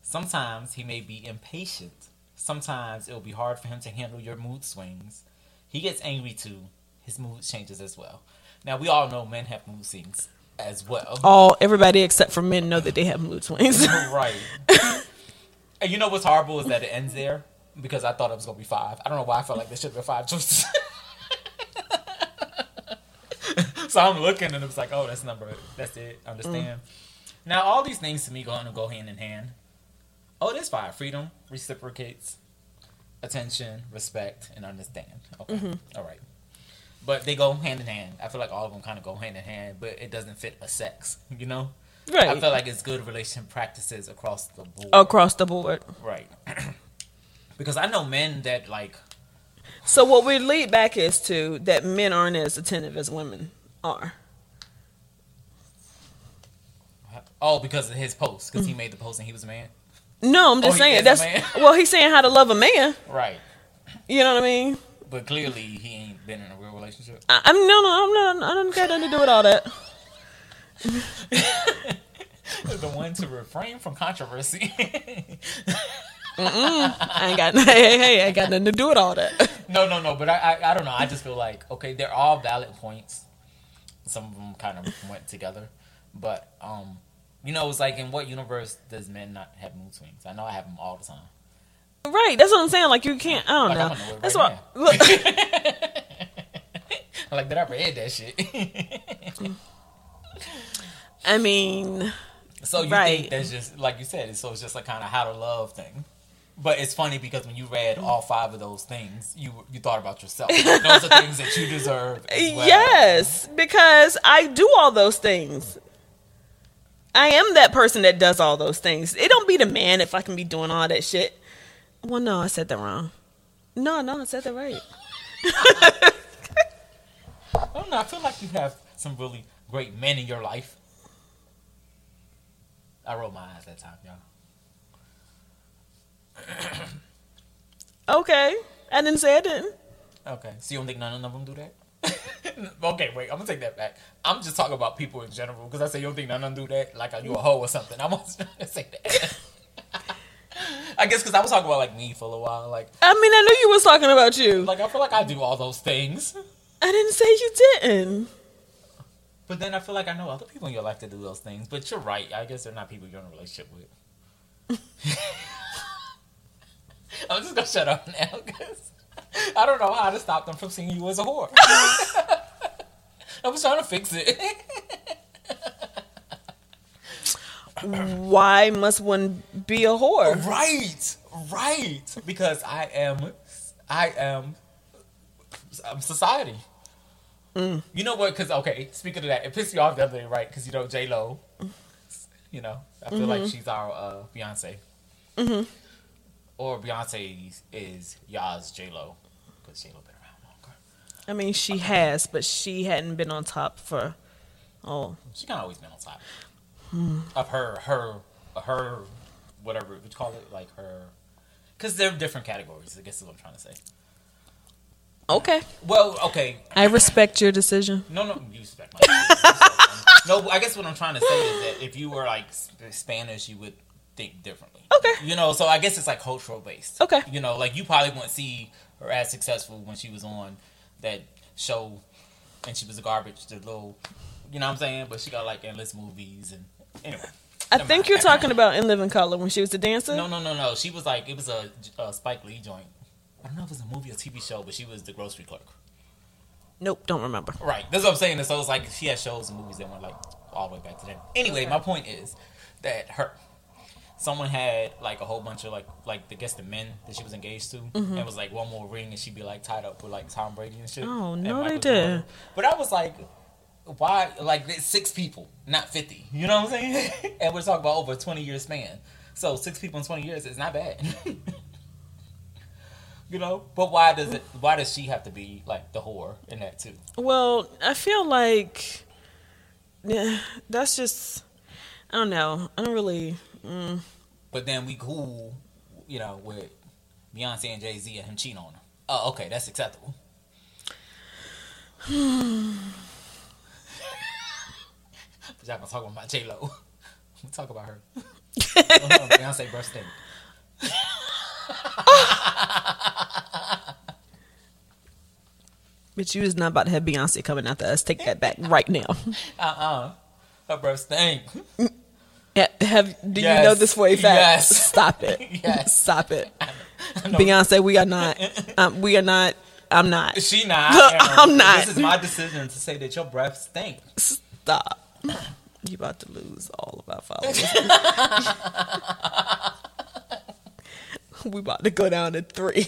Sometimes he may be impatient. Sometimes it will be hard for him to handle your mood swings. He gets angry too. His mood changes as well. Now we all know men have mood swings as well.
all everybody except for men know that they have mood swings. *laughs*
right. and you know what's horrible is that it ends there because I thought it was gonna be five. I don't know why I felt like there should have been five choices. *laughs* so I'm looking and it was like, oh, that's number. That's it. Understand. Mm. Now all these things to me going to go hand in hand. Oh, there's five. Freedom reciprocates attention, respect, and understand. Okay. Mm-hmm. All right. But they go hand in hand. I feel like all of them kind of go hand in hand, but it doesn't fit a sex. You know.
Right.
I feel like it's good relation practices across the board.
Across the board.
Right. *clears throat* because I know men that like
So what we lead back is to that men aren't as attentive as women are.
oh because of his post because he mm. made the post and he was a man.
No, I'm just
Oh,
saying that's *laughs* well, he's saying how to love a man.
Right.
You know what I mean?
But clearly he ain't been in a real relationship.
I, I'm no, no, I'm not. I don't got nothing to do with all that. *laughs*
the one to refrain from controversy. *laughs*
I ain't got. Hey, hey, hey, I got nothing to do with all that.
no, no, no. But I, I, I don't know. I just feel like okay, they're all valid points. Some of them kind of went together, but um, you know, it's like in what universe does men not have mood swings? I know I have them all the time.
Right, that's what I'm saying. Like you can't. I don't
Like,
know.
I'm gonna know
That's
right
what. Look, *laughs*
like that I read that shit. *laughs*
I mean,
So you
Right.
think that's just like you said, so it's just like kind of how to love thing. But it's funny because when you read all five of those things, you you thought about yourself. Those are things that you deserve. Well. *laughs*
yes, because I do all those things. I am that person that does all those things. It don't be the man if I can be doing all that shit. Well, no, I said that wrong. No, no, I said that right.
I don't know. I feel like you have some really great men in your life. I rolled my eyes that time, y'all.
Okay. I didn't say I didn't.
Okay, so you don't think none of them do that? *laughs* okay, wait, I'm gonna take that back. I'm just talking about people in general because I say you don't think none of them do that, like are you a hoe or something. I was *laughs* trying to say that. *laughs* I guess because I was talking about like me for a while, like
I mean, I knew you was talking about you.
like I feel like I do all those things,
I didn't say you didn't.
but then I feel like I know other people in your life that do those things. But you're right. I guess they're not people you're in a relationship with. I'm just gonna shut up now because *laughs* I don't know how to stop them from seeing you as a whore. *laughs* I was trying to fix it. *laughs*
Why must one be a whore?
right, right. Because I am, I am, I'm society. Mm. You know what? Because okay, speaking of that, it pissed me off the other day, right? Because you know J Lo. You know, I feel like mm-hmm. she's our uh, Beyonce. Or Beyonce is Yaz J Lo, because J Lo been around longer.
I mean, she has, but she hadn't been on top for. Oh,
She kind of always been on top of her, her, her, whatever what you call it, like her. Because they're different categories. I guess is what I'm trying to say.
okay.
Well, okay,
I respect your decision.
No, no, you respect my decision. *laughs* No, I guess what I'm trying to say is that if you were like Spanish, you would think differently.
Okay.
You know, so I guess it's like cultural based.
Okay.
You know, like you probably wouldn't see her as successful when she was on that show and she was a garbage, the little, you know what I'm saying? But she got like endless movies and anyway.
I think
mind.
you're talking about In Living Color when she was a dancer.
No, no, no, no. She was like, it was a, a Spike Lee joint. I don't know if it was a movie or TV show, but she was the grocery clerk.
Nope, don't remember.
Right. That's what I'm saying. So it's like she had shows and movies that went like all the way back to then. Anyway, my point is that her someone had like a whole bunch of like like I guess the men that she was engaged to mm-hmm. and was like one more ring and she'd be like tied up with like Tom Brady and shit.
Oh, no, they.
Jordan. But I was like why like six people, not fifty. You know what I'm saying? *laughs* and we're talking about over a twenty year span. So six people in twenty years is not bad. *laughs* you know? But why does it why does she have to be like the whore in that too?
Well, I feel like yeah, that's just I don't know. I don't really. Mm,
But then we cool, you know, with Beyonce and Jay Z and him cheating on her. Oh, okay, that's acceptable. *sighs* but y'all gonna talk about my J Lo. We talk about her. *laughs* Beyonce birthday.
but you is not about to have Beyonce coming after us. Take that back right now. *laughs*
Uh uh Her birthday.
Ha- Have do you know this for a fact?
Yes. *laughs*
Stop it. *laughs*
Yes.
Stop it. *laughs* Beyonce, we are not. Um, we are not. I'm not.
She not.
I'm not.
This is my decision to say that your breath stink.
Stop. You about to lose all of our followers. we about to go down to three.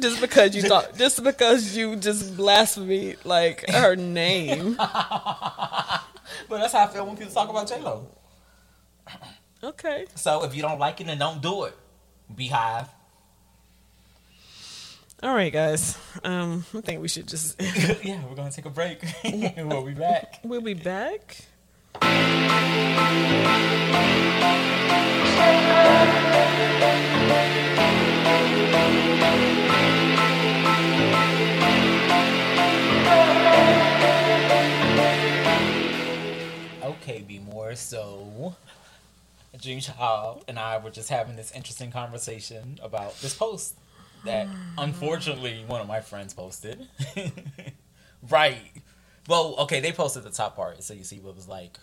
Just because you thought, just because you just blasphemy like her name.
But that's how I feel when people talk about J Lo. *coughs*
Okay.
So if you don't like it, then don't do it. BeyHive.
All right, guys. Um, I think we should just. *laughs*
yeah, we're gonna take a break. *laughs* we'll be back. *laughs*
we'll be back.
Okay, be more so. Dream Child and I were just having this interesting conversation about this post that *sighs* unfortunately one of my friends posted. *laughs* right. Well, okay, they posted the top part, so you see what was like.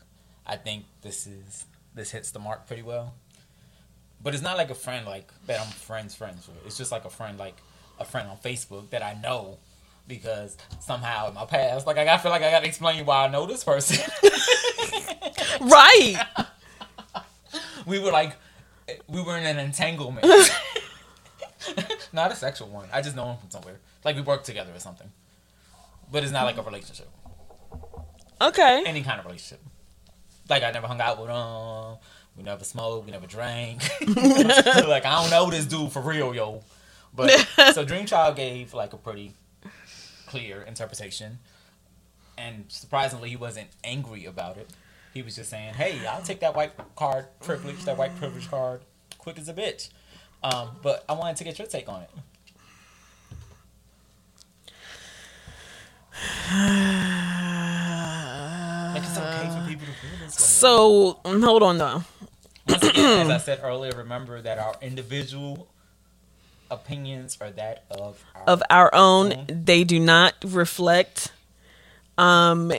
I think this is this hits the mark pretty well. But it's not like a friend like that I'm friends friends with. It's just like a friend like a friend on Facebook that I know because somehow in my past, like I feel like I gotta explain why I know this person. *laughs*
Right. *laughs*
we were like we were in an entanglement. *laughs* not a sexual one. I just know him from somewhere. Like we work together or something. But it's not like a relationship.
Okay.
Any kind of relationship. Like I never hung out with him. We never smoked. We never drank. *laughs* like I don't know this dude for real, yo. But *laughs* so Dream Child gave like a pretty clear interpretation, and surprisingly, he wasn't angry about it. He was just saying, "Hey, I'll take that white card privilege, that white privilege card, quick as a bitch." Um, but I wanted to get your take on it. Like it's okay for people to feel this way.
So hold on though.
Again, as I said earlier, remember that our individual opinions are that of our
Of our own, they do not reflect um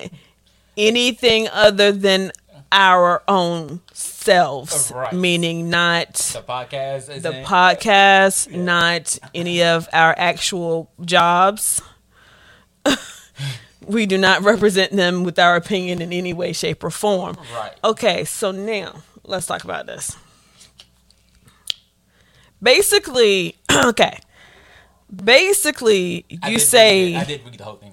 anything other than our own selves.
Right.
Meaning not
the podcast.
The podcast, not any of our actual jobs. *laughs* we do not represent them with our opinion in any way, shape, or form.
Right.
Okay, so now let's talk about this. Basically, *clears throat* okay. Basically, you
did
say
read. I did read the whole thing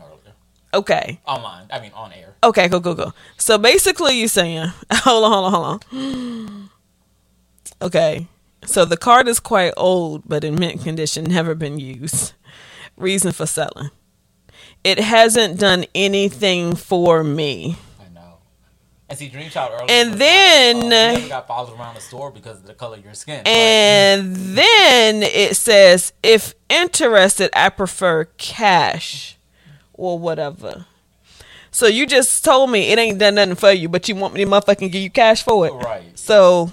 okay.
online. I mean, on air.
Okay, cool, cool, cool. So basically, you saying, *laughs* hold on, hold on, hold on. Okay, so the card is quite old, but in mint condition, never been used. Reason for selling. It hasn't done anything for me.
I know. And see, Dream Child earlier.
And then-
like, oh, you got followed around the store because of the color of your skin.
And then it says, if interested, I prefer cash or whatever. So you just told me it ain't done nothing for you, but you want me to motherfucking give you cash for it.
Right.
So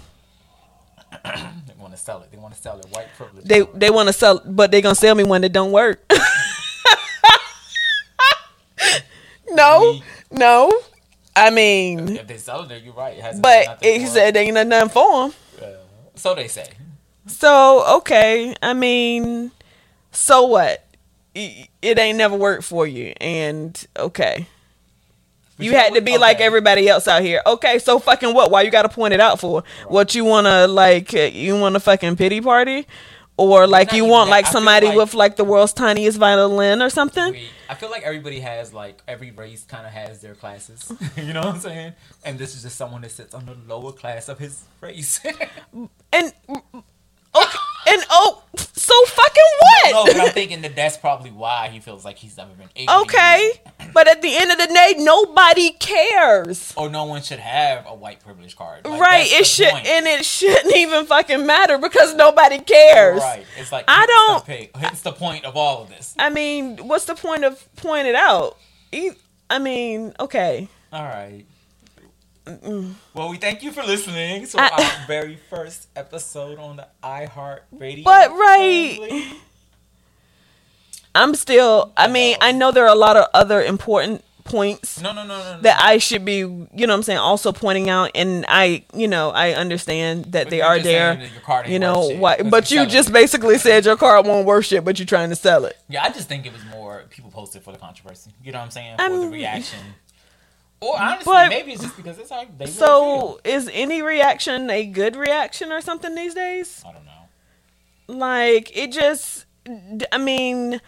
*clears throat*
they want to sell it. They want to sell it. White privilege.
they they want to sell, but they gonna sell me when it don't work. *laughs* no,
We-
no. I mean,
if they sell it, you're right. It
but he said they ain't done nothing for him.
Uh, so they say.
So okay, I mean, so what? It ain't never worked for you, and okay, you had to be like everybody else out here. Okay, so fucking what? Why you got to point it out for? What you wanna like? uh, You want a fucking pity party, or like you want like somebody
like-
with like the world's tiniest violin or something?
We- I feel like everybody has like every race kind of has their classes. *laughs* you know what I'm saying? And this is just someone that sits on the lower class of his race. *laughs*
And okay, and oh, so fucking what?
no, but I'm thinking that that's probably why he feels like he's never been able.
Okay, but at the end of the day, nobody cares.
Or no one should have a white privilege card. Like,
right, it should,
point.
and it shouldn't even fucking matter because nobody cares.
Right. It's like
I don't-
Hits the point of all of this.
I mean, what's the point of pointing it out? I mean, okay.
All right. Well, we thank you for listening to
I-
our *laughs* very first episode on the iHeart Radio.
But, right.
family.
I'm still. I mean, I know there are a lot of other important points
No, no, no, no.
that I should be, you know, what I'm saying, also pointing out, and I, you know, I understand that they are there.
that your card ain't
You know why? But you just basically said your car won't worth shit, but you're trying to sell it.
Yeah, I just think it was more people posted for the controversy. You know what I'm saying? For the reaction. Or honestly,
But-
maybe it's just because it's like they really
So, is any reaction a good reaction or something these days?
I don't know.
like it just i mean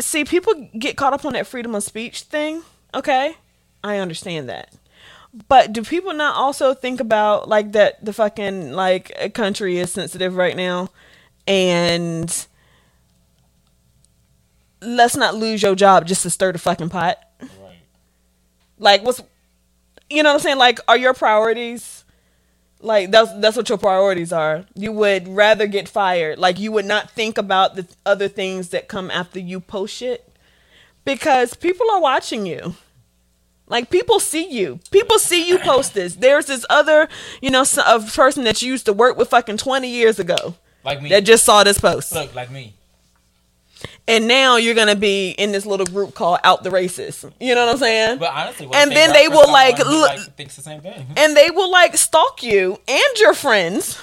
see people get caught up on that freedom of speech thing okay i understand that but do people not also think about like that the fucking like a country is sensitive right now and let's not lose your job just to stir the fucking pot. Like what's you know what i'm saying? Like are your priorities like that's that's what your priorities are. You would rather get fired. Like you would not think about the other things that come after you post shit because people are watching you. Like people see you. People see you post this. There's this other you know a person that you used to work with fucking 20 years ago
Like me.
that just saw this post.
Look, like me.
And now you're gonna be in this little group called out the racist you know what i'm saying
But honestly,
And then they will, like, look-
like, thinks the same thing.
and they will like stalk you and your friends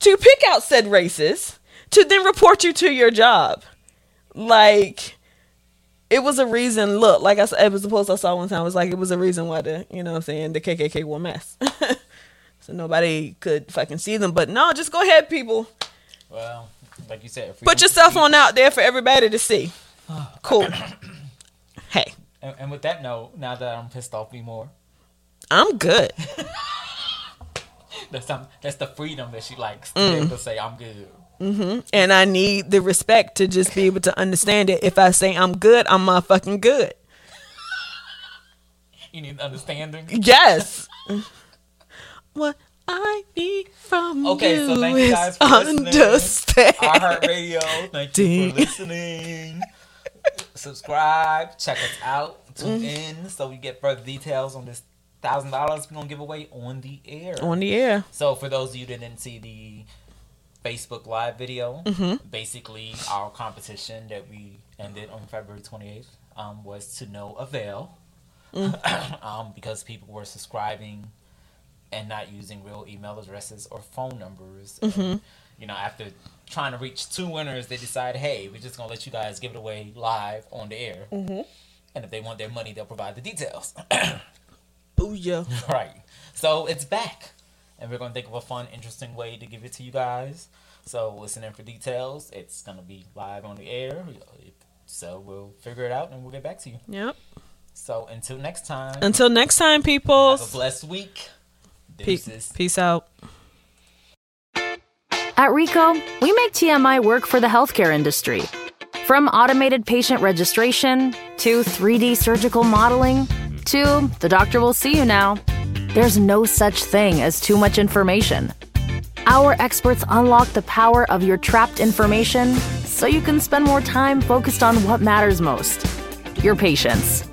to pick out said races to then report you to your job. Like it was a reason. Look, like I said, it was a post I saw one time. It was like it was a reason why the you know what I'm saying the KKK were a mess. *laughs* so nobody could fucking see them. But no, just go ahead, people.
Well, like you said,
Put yourself on out there for everybody to see. *sighs* Cool. *coughs* hey,
And, and with that note, now that I'm pissed off me more,
I'm good. *laughs*
that's some, that's the freedom that she likes to
Mm.
be able to say I'm good. Mhm.
and I need the respect to just be able to understand it. If I say I'm good, I'm motherfucking good. *laughs*
You need understanding.
Yes. *laughs* What? I need from
Okay,
you
so thank you guys for listening.
understand.
iHeartRadio, thank you for listening. Subscribe, check us out, tune
Mm-hmm.
in so we get further details on this thousand dollars we're gonna give away on the air.
On the air.
So for those of you that didn't see the Facebook live video,
Mm-hmm.
basically our competition that we ended on February 28th um, was to no avail
Mm. *coughs*
um, because people were subscribing and not using real email addresses or phone numbers.
Mm-hmm.
And, you know, after trying to reach two winners, they decide, hey, we're just gonna let you guys give it away live on the air.
Mm-hmm.
And if they want their money, they'll provide the details. *clears throat*
Booyah.
Right. So it's back. And we're going to think of a fun, interesting way to give it to you guys. So listen in for details. It's going to be live on the air. So we'll figure it out and we'll get back to you.
Yep.
So until next time,
Until next time, people.
have a blessed week.
Peace, peace out.
At Ricoh, we make TMI work for the healthcare industry. From automated patient registration to 3D surgical modeling to the doctor will see you now, there's no such thing as too much information. Our experts unlock the power of your trapped information so you can spend more time focused on what matters most your patients.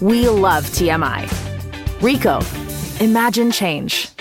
We love TMI. Ricoh, imagine change.